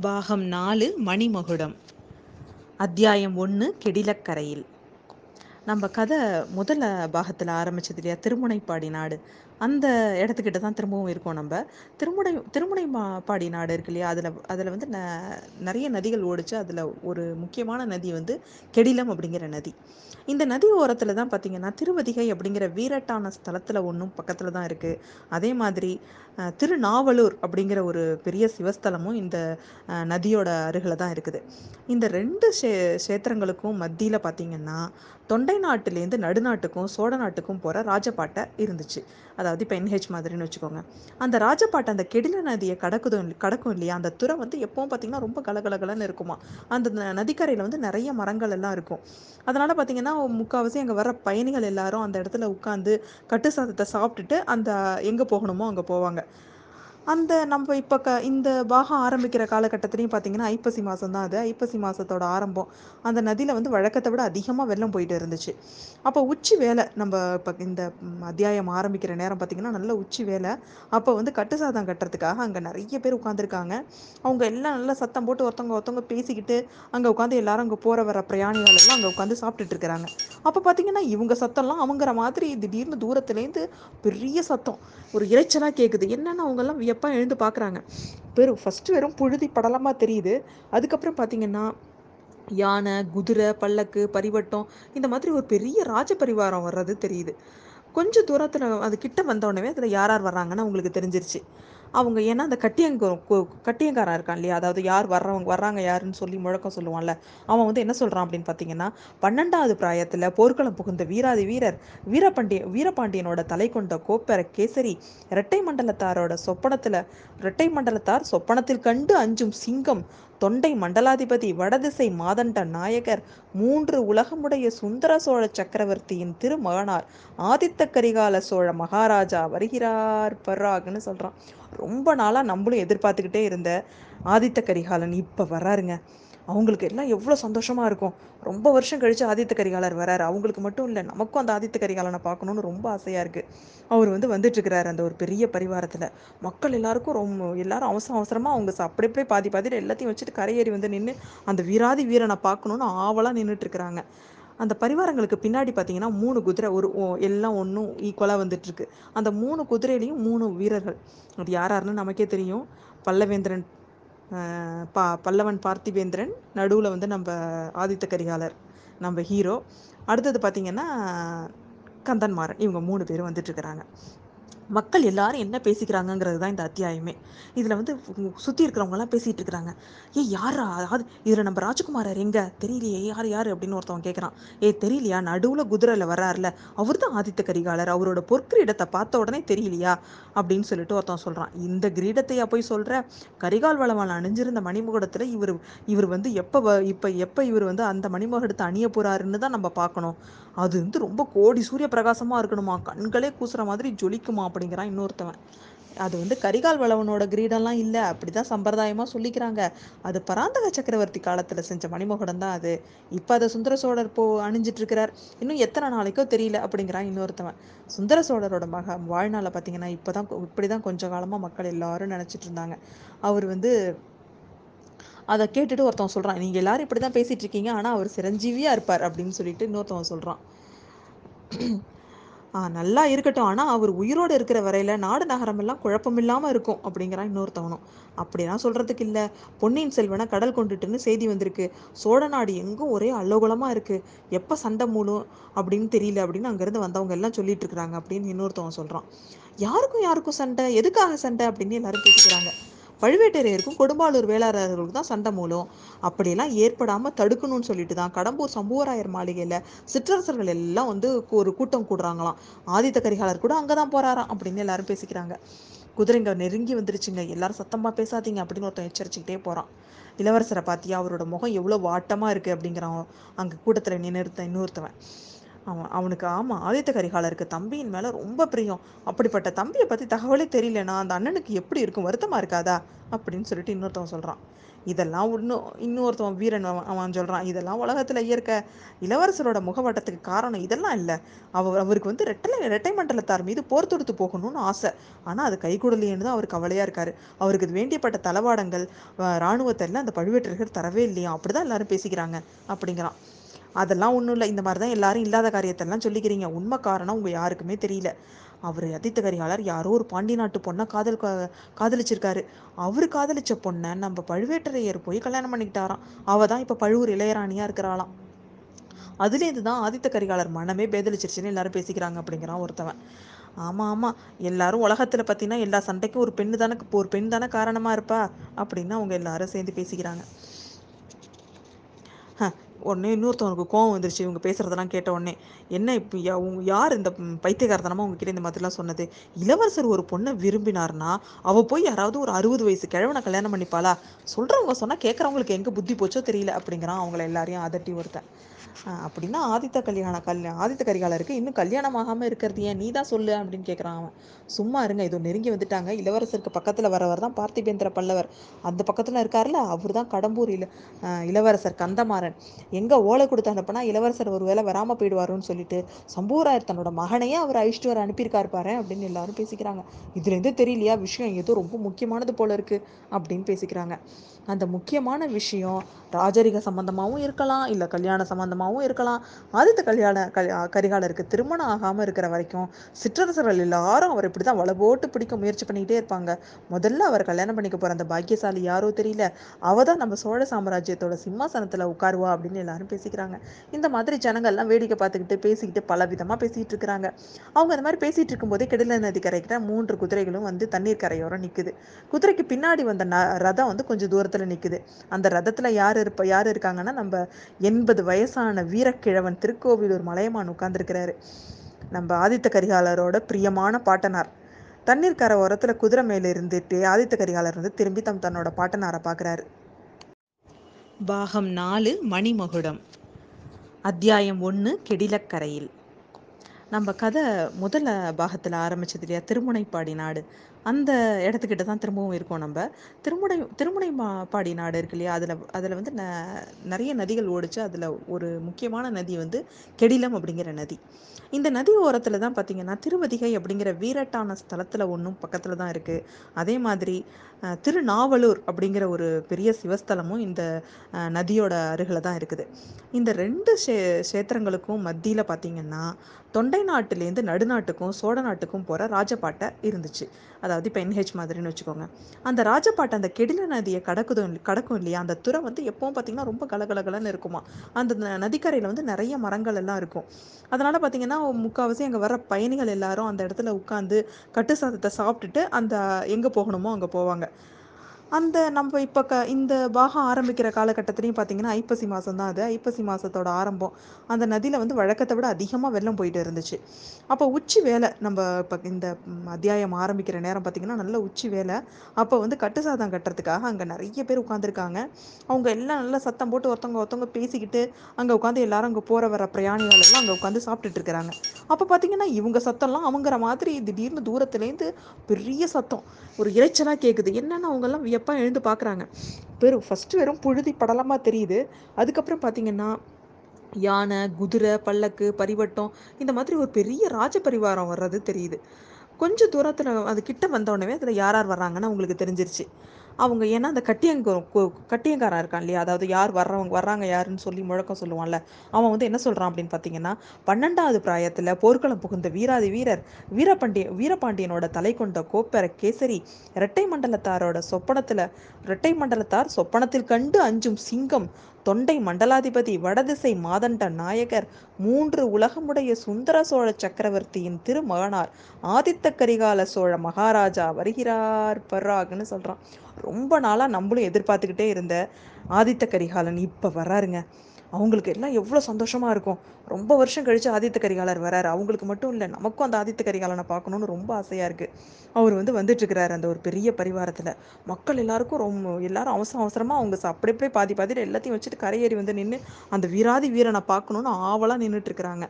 பாகம் நாலு மணிமகுடம். அத்தியாயம் ஒன்று கெடிலக்கரையில். நம்ம கதை முதல்ல பாகத்தில் ஆரம்பிச்சது இல்லையா? திருமுனைப்பாடி நாடு. அந்த இடத்துக்கிட்ட தான் திரும்பவும் இருக்கோம் நம்ம. திருமுனை திருமுனை மா பாடி நாடு இருக்கு இல்லையா? அதில் அதில் வந்து ந நிறைய நதிகள் ஓடிச்சு. அதில் ஒரு முக்கியமான நதி வந்து கெடிலம் அப்படிங்கிற நதி. இந்த நதி ஓரத்தில் தான் பார்த்தீங்கன்னா திருவதிகை அப்படிங்கிற வீரட்டான ஸ்தலத்தில் ஒன்றும் பக்கத்தில் தான் இருக்குது அதே மாதிரி திருநாவலூர் அப்படிங்கிற ஒரு பெரிய சிவஸ்தலமும் இந்த நதியோட அருகில் தான் இருக்குது. இந்த ரெண்டு க்ஷே க்ஷேத்திரங்களுக்கும் மத்தியில் பார்த்தீங்கன்னா தொண்டை நாட்டிலேருந்து நடுநாட்டுக்கும் சோழ நாட்டுக்கும் போகிற ராஜபாட்டை இருந்துச்சு. அதாவது இப்போ என்ஹெச் மாதிரின்னு வச்சுக்கோங்க. அந்த ராஜபாட்டை அந்த கெடில நதியை கடக்குதும் கடக்கும் இல்லையா? அந்த துறை வந்து எப்பவும் பார்த்தீங்கன்னா ரொம்ப கலகலகலன்னு இருக்குமா? அந்த நதிக்கரையில் வந்து நிறைய மரங்கள் எல்லாம் இருக்கும். அதனால் பார்த்தீங்கன்னா முக்கால்வாசி அங்கே வர பயணிகள் எல்லாரும் அந்த இடத்துல உட்காந்து கட்டு சாதத்தை சாப்பிட்டுட்டு அந்த எங்கே போகணுமோ அங்கே போவாங்க. அந்த நம்ம இப்போ க இந்த பாகம் ஆரம்பிக்கிற காலகட்டத்துலேயும் பார்த்தீங்கன்னா ஐப்பசி மாதம் தான் அது. ஐப்பசி மாதத்தோட ஆரம்பம். அந்த நதியில் வந்து வழக்கத்தை விட அதிகமாக வெள்ளம் போயிட்டு இருந்துச்சு. அப்போ உச்சி வேலை நம்ம இப்போ இந்த அத்தியாயம் ஆரம்பிக்கிற நேரம் பார்த்தீங்கன்னா நல்ல உச்சி வேலை. அப்போ வந்து கட்டு சாதம் கட்டுறதுக்காக அங்கே நிறைய பேர் உட்காந்துருக்காங்க அவங்க எல்லாம் நல்லா சத்தம் போட்டு ஒருத்தவங்க ஒருத்தவங்க பேசிக்கிட்டு அங்கே உட்காந்து எல்லாரும் அங்கே போகிற வர பிரயாணிகள் எல்லாம் அங்கே உட்காந்து சாப்பிட்டுட்டு இருக்கிறாங்க. அப்போ பார்த்தீங்கன்னா இவங்க சத்தம்லாம் அவங்கிற மாதிரி திடீர்னு தூரத்துலேருந்து பெரிய சத்தம். ஒரு இறைச்சலாக கேட்குது என்னென்னு அவங்கெல்லாம் வியப்பாக எழுந்து பார்க்குறாங்க பெரும் ஃபஸ்ட்டு வெறும் புழுதி படலமாக தெரியுது. அதுக்கப்புறம் பார்த்தீங்கன்னா யானை குதிரை பல்லக்கு பரிவட்டம் இந்த மாதிரி ஒரு பெரிய ராஜ பரிவாரம் வர்றது தெரியுது. கொஞ்சம் தூரத்தில் அது கிட்ட வந்த உடனே அதில் யார் யார் வர்றாங்கன்னு அவங்களுக்கு தெரிஞ்சிருச்சு. அவங்க ஏன்னா அந்த கட்டியங்க கட்டியங்காரன் இருக்கான் இல்லையா? அதாவது யார் வர்றவங்க வர்றாங்க யாருன்னு சொல்லி முழக்கம் சொல்லுவான்ல. அவன் வந்து என்ன சொல்கிறான் அப்படின்னு பார்த்தீங்கன்னா பன்னெண்டாவது பிராயத்தில் போர்க்களம் புகுந்த வீராதி வீரர் வீரபாண்டிய வீரபாண்டியனோட தலை கொண்ட கோப்பெர கேசரி இரட்டை மண்டலத்தாரோட சொப்பனத்தில் இரட்டை மண்டலத்தார் சொப்பனத்தில் கண்டு அஞ்சும் சிங்கம் தொண்டை மண்டலாதிபதி வடதிசை மாதண்ட நாயகர் மூன்று உலகமுடைய சுந்தர சோழ சக்கரவர்த்தியின் திருமகனார் ஆதித்த கரிகால சோழ மகாராஜா வருகிறார் பர்ராகுன்னு சொல்கிறான் ரொம்ப நாளாக நம்மளும் எதிர்பார்த்துக்கிட்டே இருந்த ஆதித்த கரிகாலன் இப்போ வர்றாருங்க. அவங்களுக்கு எல்லாம் எவ்வளோ சந்தோஷமாக இருக்கும். ரொம்ப வருஷம் கழித்து ஆதித்த கரிகாலர் வராரு. அவங்களுக்கு மட்டும் இல்லை நமக்கும் அந்த ஆதித்த கரிகாலனை பார்க்கணுன்னு ரொம்ப ஆசையாக இருக்குது அவர் வந்து வந்துட்டுருக்கிறாரு அந்த ஒரு பெரிய பரிவாரத்தில். மக்கள் எல்லாருக்கும் ரொம்ப எல்லாரும் அவசரம் அவசரமாக அவங்க அப்படி அப்படியே பாதி பாதியில் எல்லாத்தையும் வச்சுட்டு கரையேறி வந்து நின்று அந்த வீராதி வீரனை பார்க்கணுன்னு ஆவலாக நின்றுட்டு இருக்கிறாங்க அந்த பரிவாரங்களுக்கு பின்னாடி பார்த்தீங்கன்னா மூணு குதிரை ஒரு எல்லாம் ஒன்றும் ஈக்குவலாக வந்துட்டுருக்கு அந்த மூணு குதிரையிலையும் மூணு வீரர்கள். அது யார் யாருன்னு நமக்கே தெரியும். பல்லவேந்திரன் பா பல்லவன் பார்த்திபேந்திரன் நடுவில் வந்து நம்ம ஆதித்த கரிகாலர் நம்ம ஹீரோ அடுத்தது பார்த்தீங்கன்னா கந்தன்மாறன். இவங்க மூணு பேரும் வந்துட்டு இருக்கிறாங்க. மக்கள் எல்லாரும் என்ன பேசிக்கிறாங்கங்கிறது தான் இந்த அத்தியாயமே. இதில் வந்து சுற்றி இருக்கிறவங்கலாம் பேசிகிட்டு இருக்கிறாங்க ஏய் யாரா அதாவது இதில் நம்ம ராஜகுமாரர் எங்க? தெரியலையே. யார் யார்? அப்படின்னு ஒருத்தவன் கேட்குறான் ஏ தெரியலையா? நடுவில் குதிரையில் வர்றாருல. அவர் தான் ஆதித்த கரிகாலர். அவரோட பொற்கிரீடத்தை பார்த்த உடனே தெரியலையா? அப்படின்னு சொல்லிட்டு ஒருத்தன் சொல்கிறான் இந்த கிரீடத்தையா போய் சொல்கிற கரிகால் வளவன் அணிஞ்சிருந்த மணிமுகடத்தில் இவர் இவர் வந்து எப்போ வ இப்போ எப்போ இவர் வந்து அந்த மணிமுகடத்தை அணிய போகிறாருன்னு தான் நம்ம பார்க்கணும். அது வந்து ரொம்ப கோடி சூரிய பிரகாசமாக இருக்கணுமா? கண்களே கூசுற மாதிரி ஜொலிக்குமா அப்படிங்கிறான் இன்னொருத்தவன். அது வந்து கரிகால் வளவனோட கிரீடெல்லாம் இல்லை அப்படிதான் சம்பிரதாயமாக சொல்லிக்கிறாங்க. அது பராந்தக சக்கரவர்த்தி காலத்தில் செஞ்ச மணிமகுடம் தான் அது. இப்போ அதை சுந்தர சோழர் போ அணிஞ்சிட்டு இருக்கிறார் இன்னும் எத்தனை நாளைக்கோ தெரியல அப்படிங்கிறான் இன்னொருத்தவன். சுந்தர சோழரோட மக வாழ்நாளை பார்த்தீங்கன்னா இப்போ தான் இப்படி தான் கொஞ்ச காலமாக மக்கள் எல்லாரும் நினச்சிட்டு இருந்தாங்க. அவர் வந்து அதை கேட்டுட்டு ஒருத்தவன் சொல்கிறான் நீங்கள் எல்லாரும் இப்படி தான் பேசிகிட்டு இருக்கீங்க ஆனால் அவர் சிரஞ்சீவியாக இருப்பார் அப்படின்னு சொல்லிட்டு இன்னொருத்தவன் சொல்கிறான் நல்லா இருக்கட்டும். ஆனால் அவர் உயிரோடு இருக்கிற வரையில் நாடு நகரமெல்லாம் குழப்பமில்லாமல் இருக்கும் அப்படிங்கிறான் இன்னொருத்தவனும். அப்படிலாம் சொல்கிறதுக்கு இல்லை. பொன்னியின் செல்வனை கடல் கொண்டுட்டுன்னு செய்தி வந்திருக்கு. சோழ நாடு எங்கும் ஒரே அலோகலமாக இருக்குது எப்போ சண்டை மூலம் அப்படின்னு தெரியல அப்படின்னு அங்கேருந்து வந்தவங்க எல்லாம் சொல்லிட்டு இருக்கிறாங்க அப்படின்னு இன்னொருத்தவன் சொல்கிறான் யாருக்கும் யாருக்கும் சண்டை? எதுக்காக சண்டை? அப்படின்னு எல்லாரும் பேசிக்கிறாங்க பழுவேட்டரையருக்கும் கொடும்பாளூர் வேளாளர்களுக்கும் தான் சண்டை மூலம் அப்படியெல்லாம் ஏற்படாமல் தடுக்கணும்னு சொல்லிட்டு தான் கடம்பூர் சம்புவராயர் மாளிகையில் சிற்றரசர்கள் எல்லாம் வந்து ஒரு கூட்டம் கூடுறாங்களாம். ஆதித்த கரிகாலர் கூட அங்கே தான் போகிறாராம் அப்படின்னு எல்லாரும் பேசிக்கிறாங்க. குதிரைங்க நெருங்கி வந்துருச்சுங்க. எல்லாரும் சத்தமாக பேசாதீங்க அப்படின்னு ஒருத்தன் எச்சரிச்சுக்கிட்டே போகிறான் இளவரசரை பார்த்தியா அவரோட முகம் எவ்வளோ வாட்டமாக இருக்குது அப்படிங்கிறான். அங்கே கூட்டத்தில் நின்றுத்த இன்னொருத்தவன். அவன் அவனுக்கு ஆமா ஆதித்த கரிகாலருக்கு தம்பியின் மேல ரொம்ப பிரியம். அப்படிப்பட்ட தம்பியை பத்தி தகவலே தெரியலனா அந்த அண்ணனுக்கு எப்படி இருக்கும்? வருத்தமா இருக்காதா? அப்படின்னு சொல்லிட்டு இன்னொருத்தவன் சொல்றான். இதெல்லாம் இன்னும் இன்னொருத்தவன் வீரன் அவன் சொல்றான். இதெல்லாம் உலகத்துல இயற்க. இளவரசரோட முகவட்டத்துக்கு காரணம் இதெல்லாம் இல்ல. அவர் அவருக்கு வந்து ரெட்டலை ரெட்டை மண்டலத்தார் மீது போர் தொடுத்து போகணும்னு ஆசை. ஆனா அது கைகூடலையேன்னு தான் அவர் கவலையா இருக்காரு. அவருக்கு இது வேண்டியப்பட்ட தளவாடங்கள் அஹ், ராணுவத்தை எல்லாம் அந்த பழுவேற்றர்கள் தரவே இல்லையா? அப்படிதான் எல்லாரும் பேசிக்கிறாங்க அப்படிங்கிறான். அதெல்லாம் ஒன்றும் இல்லை. இந்த மாதிரி தான் எல்லாரும் இல்லாத காரியத்தெல்லாம் சொல்லிக்கிறீங்க. உண்மை காரணம் உங்கள் யாருக்குமே தெரியல. அவர் அதித்த கரிகாலர் யாரோ ஒரு பாண்டி நாட்டு பொண்ணை காதல் காதலிச்சிருக்காரு. அவர் காதலிச்ச பொண்ணை நம்ம பழுவேட்டரையர் போய் கல்யாணம் பண்ணிக்கிட்டாராம். அவ தான் இப்போ பழுவூர் இளையராணியாக இருக்கிறாளாம். அதுலேருந்து தான் ஆதித்த கரிகாலர் மனமே பேதலிச்சிருச்சுன்னு எல்லாரும் பேசிக்கிறாங்க அப்படிங்கிறான் ஒருத்தவன். ஆமா ஆமா. எல்லாரும் உலகத்துல பார்த்தீங்கன்னா எல்லா சண்டைக்கும் ஒரு பெண்ணு தானே ஒரு பெண் தானே காரணமா இருப்பா அப்படின்னு அவங்க எல்லாரும் சேர்ந்து பேசிக்கிறாங்க. ஹ, உடனே இன்னொருத்தவனுக்கு கோவம் வந்துருச்சு இவங்க பேசுறதெல்லாம் கேட்ட உடனே. என்ன இப்போ யா உங்க யார் இந்த ம், உங்ககிட்ட இந்த மாதிரிலாம் சொன்னது? இளவரசர் ஒரு பொண்ணை விரும்பினார்னா அவ போய் யாராவது ஒரு அறுபது வயசு கிழவனை கல்யாணம் பண்ணிப்பாளா? சொல்றவங்க சொன்னா கேட்கறவங்களுக்கு எங்க புத்தி போச்சோ தெரியல அப்படிங்கிறான் அவங்கள எல்லாரையும் அதட்டி ஒருத்தன். அப்படின்னா ஆதித்த கல்யாண கல் ஆதித்த கரிகாலருக்கு இன்னும் கல்யாணம் ஆகாம இருக்கிறது ஏன்? நீ தான் சொல்லு அப்படின்னு கேட்குறான் அவன். சும்மா இருங்க இதோ நெருங்கி வந்துட்டாங்க. இளவரசருக்கு பக்கத்துல வரவர் தான் பார்த்திபேந்திர பல்லவர். அந்த பக்கத்துல இருக்காருல்ல அவர் தான் கடம்பூர் இள இளவரசர் கந்தமாறன். எங்க ஓலை கொடுத்து அனுப்புனா இளவரசர் ஒருவேளை வராம போயிடுவாருன்னு சொல்லிட்டு சம்பூராயர் தன்னோட மகனையே அவர் அழிச்சிட்டு வர அனுப்பியிருக்காரு பாரு அப்படின்னு எல்லாரும் பேசிக்கிறாங்க. இதுலேருந்து தெரியலையா? விஷயம் ஏதோ ரொம்ப முக்கியமானது போல இருக்கு அப்படின்னு பேசிக்கிறாங்க. அந்த முக்கியமான விஷயம் ராஜரிக சம்பந்தமாவும் இருக்கலாம் இல்ல கல்யாண சம்பந்தம் சம்பந்தமாகவும் இருக்கலாம். ஆதித்த கல்யாண கரிகாலருக்கு திருமணம் ஆகாம இருக்கிற வரைக்கும் சிற்றரசர்கள் எல்லாரும் அவர் இப்படிதான் வலை போட்டு பிடிக்க முயற்சி பண்ணிக்கிட்டே இருப்பாங்க. முதல்ல அவர் கல்யாணம் பண்ணிக்க போற அந்த பாக்கியசாலி யாரோ தெரியல. அவ தான் நம்ம சோழ சாம்ராஜ்யத்தோட சிம்மாசனத்துல உட்காருவா அப்படின்னு எல்லாரும் பேசிக்கிறாங்க. இந்த மாதிரி ஜனங்கள்லாம் வேடிக்கை பார்த்துக்கிட்டு பேசிக்கிட்டு பல விதமா பேசிட்டு இருக்கிறாங்க. அவங்க அந்த மாதிரி பேசிட்டு இருக்கும்போதே கெடில நதி கரைக்கிற மூன்று குதிரைகளும் வந்து தண்ணீர் கரையோரம் நிக்குது. குதிரைக்கு பின்னாடி வந்த ந ரதம் வந்து கொஞ்சம் தூரத்துல நிக்குது. அந்த ரதத்துல யார் இருப்ப யார் இருக்காங்கன்னா நம்ம எண்பது வயசான வீரக்கிழவன் திருக்கோவிலூர் மலையமான் உட்கார்ந்துருக்கிறாரு. நம்ம ஆதித்த கரிகாலரோட பிரியமான பாட்டனார். தண்ணீர் கரை ஓரத்துல குதிரை மேல இருந்துட்டு ஆதித்த கரிகாலர் வந்து திரும்பி தம் தன்னோட பாட்டனாரை பார்க்கறாரு பாகம் நாலு மணிமகுடம். அத்தியாயம் ஒன்று கெடிலக்கரையில். நம்ம கதை முதல்ல பாகத்தில் ஆரம்பிச்சது இல்லையா? திருமுனைப்பாடி நாடு. அந்த இடத்துக்கிட்ட தான் திரும்பவும் இருக்கோம் நம்ம. திருமுனை திருமுனை மா- பாடி நாடு இருக்கு இல்லையா? அதில் அதில் வந்து ந நிறைய நதிகள் ஓடிச்சு. அதில் ஒரு முக்கியமான நதி வந்து கெடிலம் அப்படிங்கிற நதி. இந்த நதி ஓரத்தில் தான் பார்த்திங்கன்னா திருவதிகை அப்படிங்கிற வீரட்டான ஸ்தலத்தில் ஒன்றும் பக்கத்தில் தான் இருக்குது அதே மாதிரி திருநாவலூர் அப்படிங்கிற ஒரு பெரிய சிவஸ்தலமும் இந்த நதியோட அருகில் தான் இருக்குது. இந்த ரெண்டு ஷே க்ஷேத்திரங்களுக்கும் மத்தியில் பார்த்தீங்கன்னா தொண்டை நாட்டிலேருந்து நடுநாட்டுக்கும் சோழ நாட்டுக்கும் போகிற ராஜபாட்டை இருந்துச்சு. அதாவது இப்போ என்ஹெச் மாதிரின்னு வச்சுக்கோங்க. அந்த ராஜபாட்டை அந்த கெடில நதியை கடக்குதும் கடக்கும் இல்லையா? அந்த துறை வந்து எப்பவும் பார்த்தீங்கன்னா ரொம்ப கலகலகலன்னு இருக்குமா? அந்த ந- நதிக்கரையில் வந்து நிறைய மரங்கள் எல்லாம் இருக்கும். அதனால் பார்த்தீங்கன்னா முக்கால்வாசி அங்கே வர பயணிகள் எல்லாரும் அந்த இடத்துல உட்காந்து கட்டு சாதத்தை சாப்பிட்டுட்டு அந்த எங்கே போகணுமோ அங்கே போவாங்க. அந்த நம்ம இப்போ க இந்த பாகம் ஆரம்பிக்கிற காலகட்டத்துலேயும் பார்த்தீங்கன்னா ஐப்பசி மாதம் தான் அது. ஐப்பசி மாதத்தோட ஆரம்பம். அந்த நதியில் வந்து வழக்கத்தை விட அதிகமாக வெள்ளம் போயிட்டு இருந்துச்சு. அப்போ உச்சி வேலை நம்ம இப்போ இந்த அத்தியாயம் ஆரம்பிக்கிற நேரம் பார்த்தீங்கன்னா நல்ல உச்சி வேலை. அப்போ வந்து கட்டு சாதம் கட்டுறதுக்காக அங்கே நிறைய பேர் உட்காந்துருக்காங்க அவங்க எல்லாம் நல்லா சத்தம் போட்டு ஒருத்தவங்க ஒருத்தவங்க பேசிக்கிட்டு அங்கே உட்காந்து எல்லாரும் அங்கே போகிற வர பிரயாணிகள் எல்லாம் அங்கே உட்காந்து சாப்பிட்டுட்டு இருக்கிறாங்க. அப்போ பார்த்தீங்கன்னா இவங்க சத்தம்லாம் அவங்கிற மாதிரி திடீர்னு தூரத்துலேருந்து பெரிய சத்தம். ஒரு இறைச்சலாக கேட்குது என்னன்னு அவங்கெல்லாம் வியப்பாக எழுந்து பார்க்குறாங்க வெறும் ஃபஸ்ட்டு வெறும் புழுதி படலமாக தெரியுது. அதுக்கப்புறம் பார்த்தீங்கன்னா யானை குதிரை பல்லக்கு பரிவட்டம் இந்த மாதிரி ஒரு பெரிய ராஜ பரிவாரம் வர்றது தெரியுது. கொஞ்சம் தூரத்தில் அது கிட்ட வந்தோடனே அதில் யார் யார் வர்றாங்கன்னு அவங்களுக்கு தெரிஞ்சிருச்சு. அவங்க ஏன்னா அந்த கட்டியங்க கு- கட்டியங்காரன் இருக்கான் இல்லையா? அதாவது யார் வர்றவங்க வர்றாங்க யாருன்னு சொல்லி முழக்கம் சொல்லுவான்ல. அவன் வந்து என்ன சொல்றான் அப்படின்னு பார்த்தீங்கன்னா பன்னெண்டாவது பிராயத்தில் போர்க்களம் புகுந்த வீராதி வீரர் வீரபாண்டிய வீரபாண்டியனோட தலை கொண்ட கோப்பெற கேசரி இரட்டை மண்டலத்தாரோட சொப்பனத்துல இரட்டை மண்டலத்தார் சொப்பனத்தில் கண்டு அஞ்சும் சிங்கம் தொண்டை மண்டலாதிபதி வடதிசை மாதண்ட நாயகர் மூன்று உலகமுடைய சுந்தர சோழ சக்கரவர்த்தியின் திருமகனார் ஆதித்த கரிகால சோழ மகாராஜா வருகிறார் பர்ராகுன்னு சொல்றான். ரொம்ப நாளா நம்மளும் எதிர்பார்த்துக்கிட்டே இருந்த ஆதித்த கரிகாலன் இப்ப வர்றாருங்க. அவங்களுக்கு எல்லாம் எவ்வளோ சந்தோஷமாக இருக்கும். ரொம்ப வருஷம் கழித்து ஆதித்த கரிகாலர் வராரு. அவங்களுக்கு மட்டும் இல்லை நமக்கும் அந்த ஆதித்த கரிகாலனை பார்க்கணுன்னு ரொம்ப ஆசையாக இருக்குது அவர் வந்து வந்துட்டுருக்கிறாரு அந்த ஒரு பெரிய பரிவாரத்தில். மக்கள் எல்லாருக்கும் ரொம்ப எல்லாரும் அவசரம் அவசரமாக அவங்க அப்படி அப்படியே பாதி பாதியில் எல்லாத்தையும் வச்சுட்டு கரையேறி வந்து நின்று அந்த வீராதி வீரனை பார்க்கணுன்னு ஆவலாக நின்றுட்டுருக்குறாங்க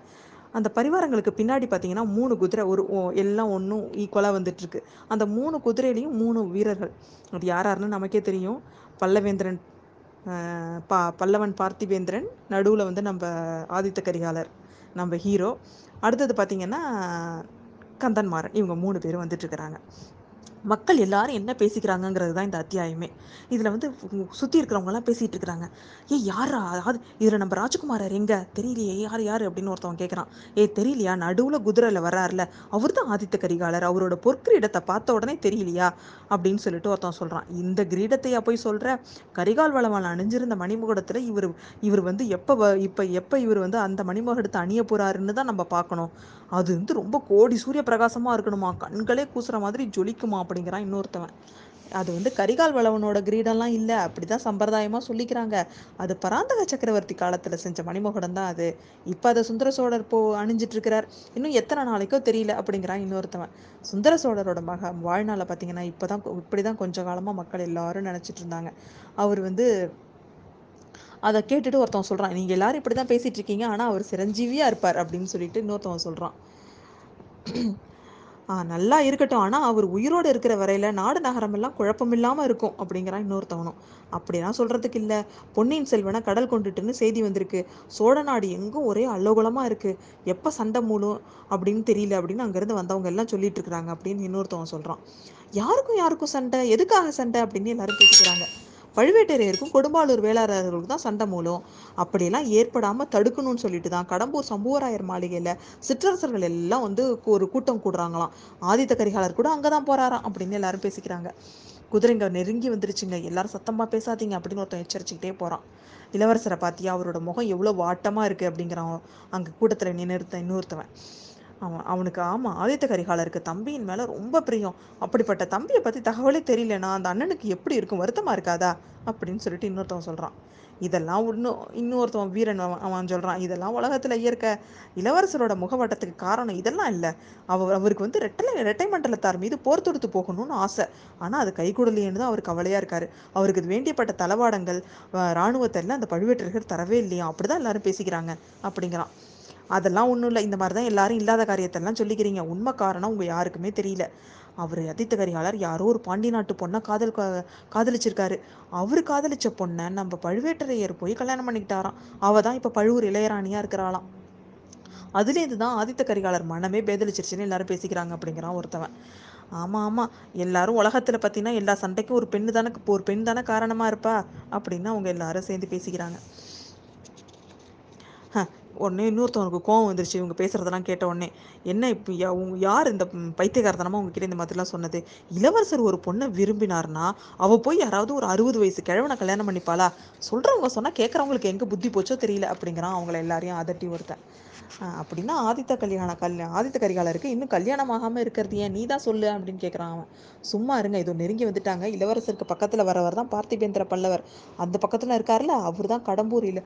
அந்த பரிவாரங்களுக்கு பின்னாடி பார்த்தீங்கன்னா மூணு குதிரை ஒரு எல்லாம் ஒன்றும் ஈக்குவலாக வந்துட்டுருக்கு. அந்த மூணு குதிரையிலையும் மூணு வீரர்கள். அது யார் யாருன்னு நமக்கே தெரியும். பல்லவேந்திரன் பா பல்லவன் பார்த்திவேந்திரன் நடுவில் வந்து நம்ம ஆதித்த கரிகாலர் நம்ம ஹீரோ அடுத்தது பார்த்தீங்கன்னா கந்தன்மாறன். இவங்க மூணு பேரும் வந்துட்டு இருக்கிறாங்க. மக்கள் எல்லாரும் என்ன பேசிக்கிறாங்கங்கிறது தான் இந்த அத்தியாயமே. இதில் வந்து சுற்றி இருக்கிறவங்கலாம் பேசிகிட்டு இருக்கிறாங்க. ஏய் யாரா அது இதில் நம்ம ராஜகுமாரர் எங்க? தெரியலையே. யார் யார்? அப்படின்னு ஒருத்தவன் கேட்குறான் ஏய் தெரியலையா? நடுவில் குதிரையில் வர்றாருல. அவர் தான் ஆதித்த கரிகாலர். அவரோட பொற்கிரீடத்தை பார்த்த உடனே தெரியலையா? அப்படின்னு சொல்லிட்டு ஒருத்தன் சொல்கிறான் இந்த கிரீடத்தையா போய் சொல்கிற கரிகால் வளவன் அணிஞ்சிருந்த மணிமுகடத்தில் இவர் இவர் வந்து எப்போ வ இப்போ எப்போ இவர் வந்து அந்த மணிமுகடத்தை அணிய போகிறாருன்னு தான் நம்ம பார்க்கணும். அது வந்து ரொம்ப கோடி சூரிய பிரகாசமாக இருக்கணுமா? கண்களே கூசுற மாதிரி ஜொலிக்குமா? அப்படிங்கிறான் இன்னொருத்தவன். அது வந்து கரிகால் வளவனோட கிரீடெல்லாம் இல்லை. அப்படி தான் சம்பிரதாயமாக சொல்லிக்கிறாங்க. அது பராந்தக சக்கரவர்த்தி காலத்தில் செஞ்ச மணிமகுடம் தான் அது. இப்போ அதை சுந்தர சோழர் போ அணிஞ்சிட்டு இருக்கிறார். இன்னும் எத்தனை நாளைக்கோ தெரியல அப்படிங்கிறான் இன்னொருத்தவன். சுந்தர சோழரோட மக வாழ்நாளை பார்த்தீங்கன்னா இப்போ தான் இப்படி தான் கொஞ்ச காலமாக மக்கள் எல்லாரும் நினச்சிட்டு இருந்தாங்க. அவர் வந்து அதை கேட்டுட்டு ஒருத்தவன் சொல்கிறான் நீங்கள் எல்லாரும் இப்படி தான் பேசிகிட்டு இருக்கீங்க ஆனால் அவர் சிரஞ்சீவியாக இருப்பார் அப்படின்னு சொல்லிட்டு இன்னொருத்தவன் சொல்கிறான் ஆ நல்லா இருக்கட்டும். ஆனால் அவர் உயிரோடு இருக்கிற வரையில் நாடு நகரமெல்லாம் குழப்பமில்லாமல் இருக்கும் அப்படிங்கிறான் இன்னொருத்தவனும். அப்படிலாம் சொல்கிறதுக்கு இல்லை. பொன்னியின் செல்வனை கடல் கொண்டுட்டுன்னு செய்தி வந்திருக்கு. சோழ நாடு எங்கும் ஒரே அல்லோகலமாக இருக்குது எப்போ சண்டை மூலம் அப்படின்னு தெரியல அப்படின்னு அங்கேருந்து வந்தவங்க எல்லாம் சொல்லிட்டு இருக்கிறாங்க அப்படின்னு இன்னொருத்தவன் சொல்கிறான் யாருக்கும் யாருக்கும் சண்டை? எதுக்காக சண்டை அப்படின்னு எல்லாரும் பேசிக்கிறாங்க பழுவேட்டரையருக்கும் கொடும்பாளூர் வேளாளர்களுக்கும் தான் சண்டை மூலம் அப்படியெல்லாம் ஏற்படாமல் தடுக்கணும்னு சொல்லிட்டு தான் கடம்பூர் சம்புவராயர் மாளிகையில் சிற்றரசர்கள் எல்லாம் வந்து ஒரு கூட்டம் கூடுறாங்களாம். ஆதித்த கரிகாலர் கூட அங்கே தான் போறாராம் அப்படின்னு எல்லாரும் பேசிக்கிறாங்க. குதிரைங்க நெருங்கி வந்துருச்சுங்க. எல்லாரும் சத்தமாக பேசாதீங்க அப்படின்னு ஒருத்தன் எச்சரிச்சுக்கிட்டே போகிறான் இளவரசரை பார்த்தியா அவரோட முகம் எவ்வளோ வாட்டமாக இருக்குது அப்படிங்கிறான். அங்கே கூட்டத்தில் நின்றுத்த இன்னொருத்தவன். அவன் அவனுக்கு ஆமாம் ஆதித்த கரிகாலருக்கு தம்பியின் மேலே ரொம்ப பிரியம். அப்படிப்பட்ட தம்பியை பற்றி தகவலே தெரியலனா அந்த அண்ணனுக்கு எப்படி இருக்கும்? வருத்தமாக இருக்காதா? அப்படின்னு சொல்லிட்டு இன்னொருத்தவன் சொல்கிறான் இதெல்லாம் இன்னும் இன்னொருத்தவன் வீரன் அவன் சொல்கிறான் இதெல்லாம் உலகத்தில் இயற்க. இளவரசரோட முகவட்டத்துக்கு காரணம் இதெல்லாம் இல்லை. அவர் அவருக்கு வந்து ரெட்டலை ரெட்டை மண்டலத்தார் மீது போர் தொடுத்து போகணும்னு ஆசை. ஆனால் அது கைகூடலையேன்னு தான் அவர் கவலையாக இருக்காரு. அவருக்கு இது வேண்டியப்பட்ட தளவாடங்கள் அஹ், இராணுவத்தை எல்லாம் அந்த பழுவேட்டரர்கள் தரவே இல்லையா? அப்படி தான் எல்லாரும் பேசிக்கிறாங்க அப்படிங்கிறான். அதெல்லாம் ஒன்றும் இல்லை. இந்த மாதிரி தான் எல்லாரும் இல்லாத காரியத்தெல்லாம் சொல்லிக்கிறீங்க. உண்மை காரணம் உங்கள் யாருக்குமே தெரியல. அவர் அதித்த கரிகாலர் யாரோ ஒரு பாண்டி நாட்டு பொண்ணை காதல் காதலிச்சிருக்காரு. அவர் காதலிச்ச பொண்ணை நம்ம பழுவேட்டரையர் போய் கல்யாணம் பண்ணிக்கிட்டாராம். அவ தான் இப்போ பழுவூர் இளையராணியாக இருக்கிறாளாம். அதுலேருந்து தான் ஆதித்த கரிகாலர் மனமே பேதலிச்சிருச்சுன்னு எல்லாரும் பேசிக்கிறாங்க அப்படிங்கிறான் ஒருத்தவன். ஆமாம் ஆமாம் எல்லாரும் உலகத்தில் பார்த்தீங்கன்னா எல்லா சண்டைக்கும் ஒரு பெண்ணு தானே ஒரு பெண் தானே காரணமாக இருப்பா அப்படின்னு அவங்க எல்லாரும் சேர்ந்து பேசிக்கிறாங்க. உடனே இன்னொருத்தவனுக்கு கோவம் வந்துருச்சு இவங்க பேசுறதெல்லாம் கேட்ட உடனே. என்ன இப்போ யா உங்க யார் இந்த ம், உங்ககிட்ட இந்த மாதிரிலாம் சொன்னது? இளவரசர் ஒரு பொண்ணை விரும்பினார்னா அவ போய் யாராவது ஒரு அறுபது வயசு கிழவனை கல்யாணம் பண்ணிப்பாளா? சொல்றவங்க சொன்னா கேட்கறவங்களுக்கு எங்க புத்தி போச்சோ தெரியல அப்படிங்கிறான் அவங்கள எல்லாரையும் அதட்டி ஒருத்தன். அப்படின்னா ஆதித்த கல்யாணம் கல்யா ஆதித்த கரிகாலருக்கு இன்னும் கல்யாணம் ஆகாம இருக்கிறது ஏன்? நீ தான் சொல்லு அப்படின்னு கேட்குறான் அவன். சும்மா இருங்க. இதோ நெருங்கி வந்துட்டாங்க. இளவரசருக்கு பக்கத்துல வரவர் தான் பார்த்திபேந்திர பல்லவர். அந்த பக்கத்துல இருக்காருல்ல? அவர் தான் கடம்பூர் இல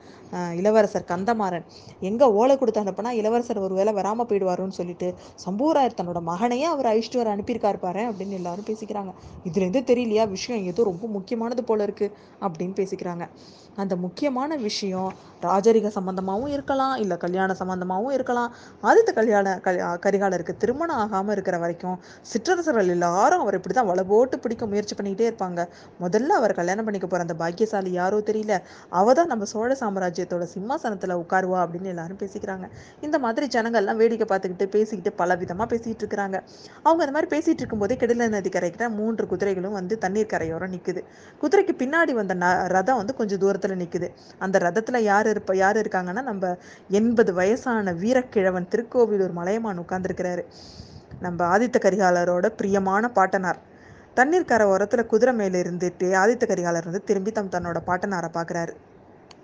இளவரசர் கந்தமாறன். எங்க ஓலை கொடுத்து அனுப்பினா இளவரசர் ஒருவேளை வராம போயிடுவாருன்னு சொல்லிட்டு சம்பூராயர் தன்னோட மகனையே அவர் அழிச்சிட்டு வர அனுப்பியிருக்காரு பாரு அப்படின்னு எல்லாரும் பேசிக்கிறாங்க. இதுல இருந்து தெரியலையா? விஷயம் ஏதோ ரொம்ப முக்கியமானது போல இருக்கு அப்படின்னு பேசிக்கிறாங்க. அந்த முக்கியமான விஷயம் ராஜரிக சம்பந்தமாகவும் இருக்கலாம் இல்லை கல்யாண சம்பந்தமாகவும் இருக்கலாம். ஆதித்த கல்யாண கல் கரிகாலருக்கு திருமணம் ஆகாமல் இருக்கிற வரைக்கும் சிற்றரசர்கள் எல்லாரும் அவர் இப்படி தான் வளபோட்டு பிடிக்க முயற்சி பண்ணிக்கிட்டே இருப்பாங்க. முதல்ல அவர் கல்யாணம் பண்ணிக்க போகிற அந்த பாக்கியசாலி யாரோ தெரியல. அவ தான் நம்ம சோழ சாம்ராஜ்யத்தோட சிம்மாசனத்தில் உட்காருவா அப்படின்னு எல்லாரும் பேசிக்கிறாங்க. இந்த மாதிரி ஜனங்கள்லாம் வேடிக்கை பார்த்துக்கிட்டு பேசிக்கிட்டு பல விதமாக பேசிகிட்டு இருக்கிறாங்க. அவங்க அந்த மாதிரி பேசிகிட்டு இருக்கும்போதே கெடில நதி கரைக்கிட்ட மூன்று குதிரைகளும் வந்து தண்ணீர் கரையோரம் நிற்குது குதிரைக்கு பின்னாடி வந்த ந ரதம் வந்து கொஞ்சம் தூரத்தில் நிற்குது அந்த ரதத்தில் யார் இருப்ப யார் இருக்காங்கன்னா நம்ம எண்பது வயசான வீரக்கிழவன் திருக்கோவிலூர் மலையமான் உட்கார்ந்துருக்கிறாரு. நம்ம ஆதித்த கரிகாலரோட பிரியமான பாட்டனார். தண்ணீர் கரை ஓரத்தில் குதிரை மேலே இருந்துட்டு ஆதித்த கரிகாலர் வந்து திரும்பி தம் தன்னோட பாட்டனாரை பார்க்குறாரு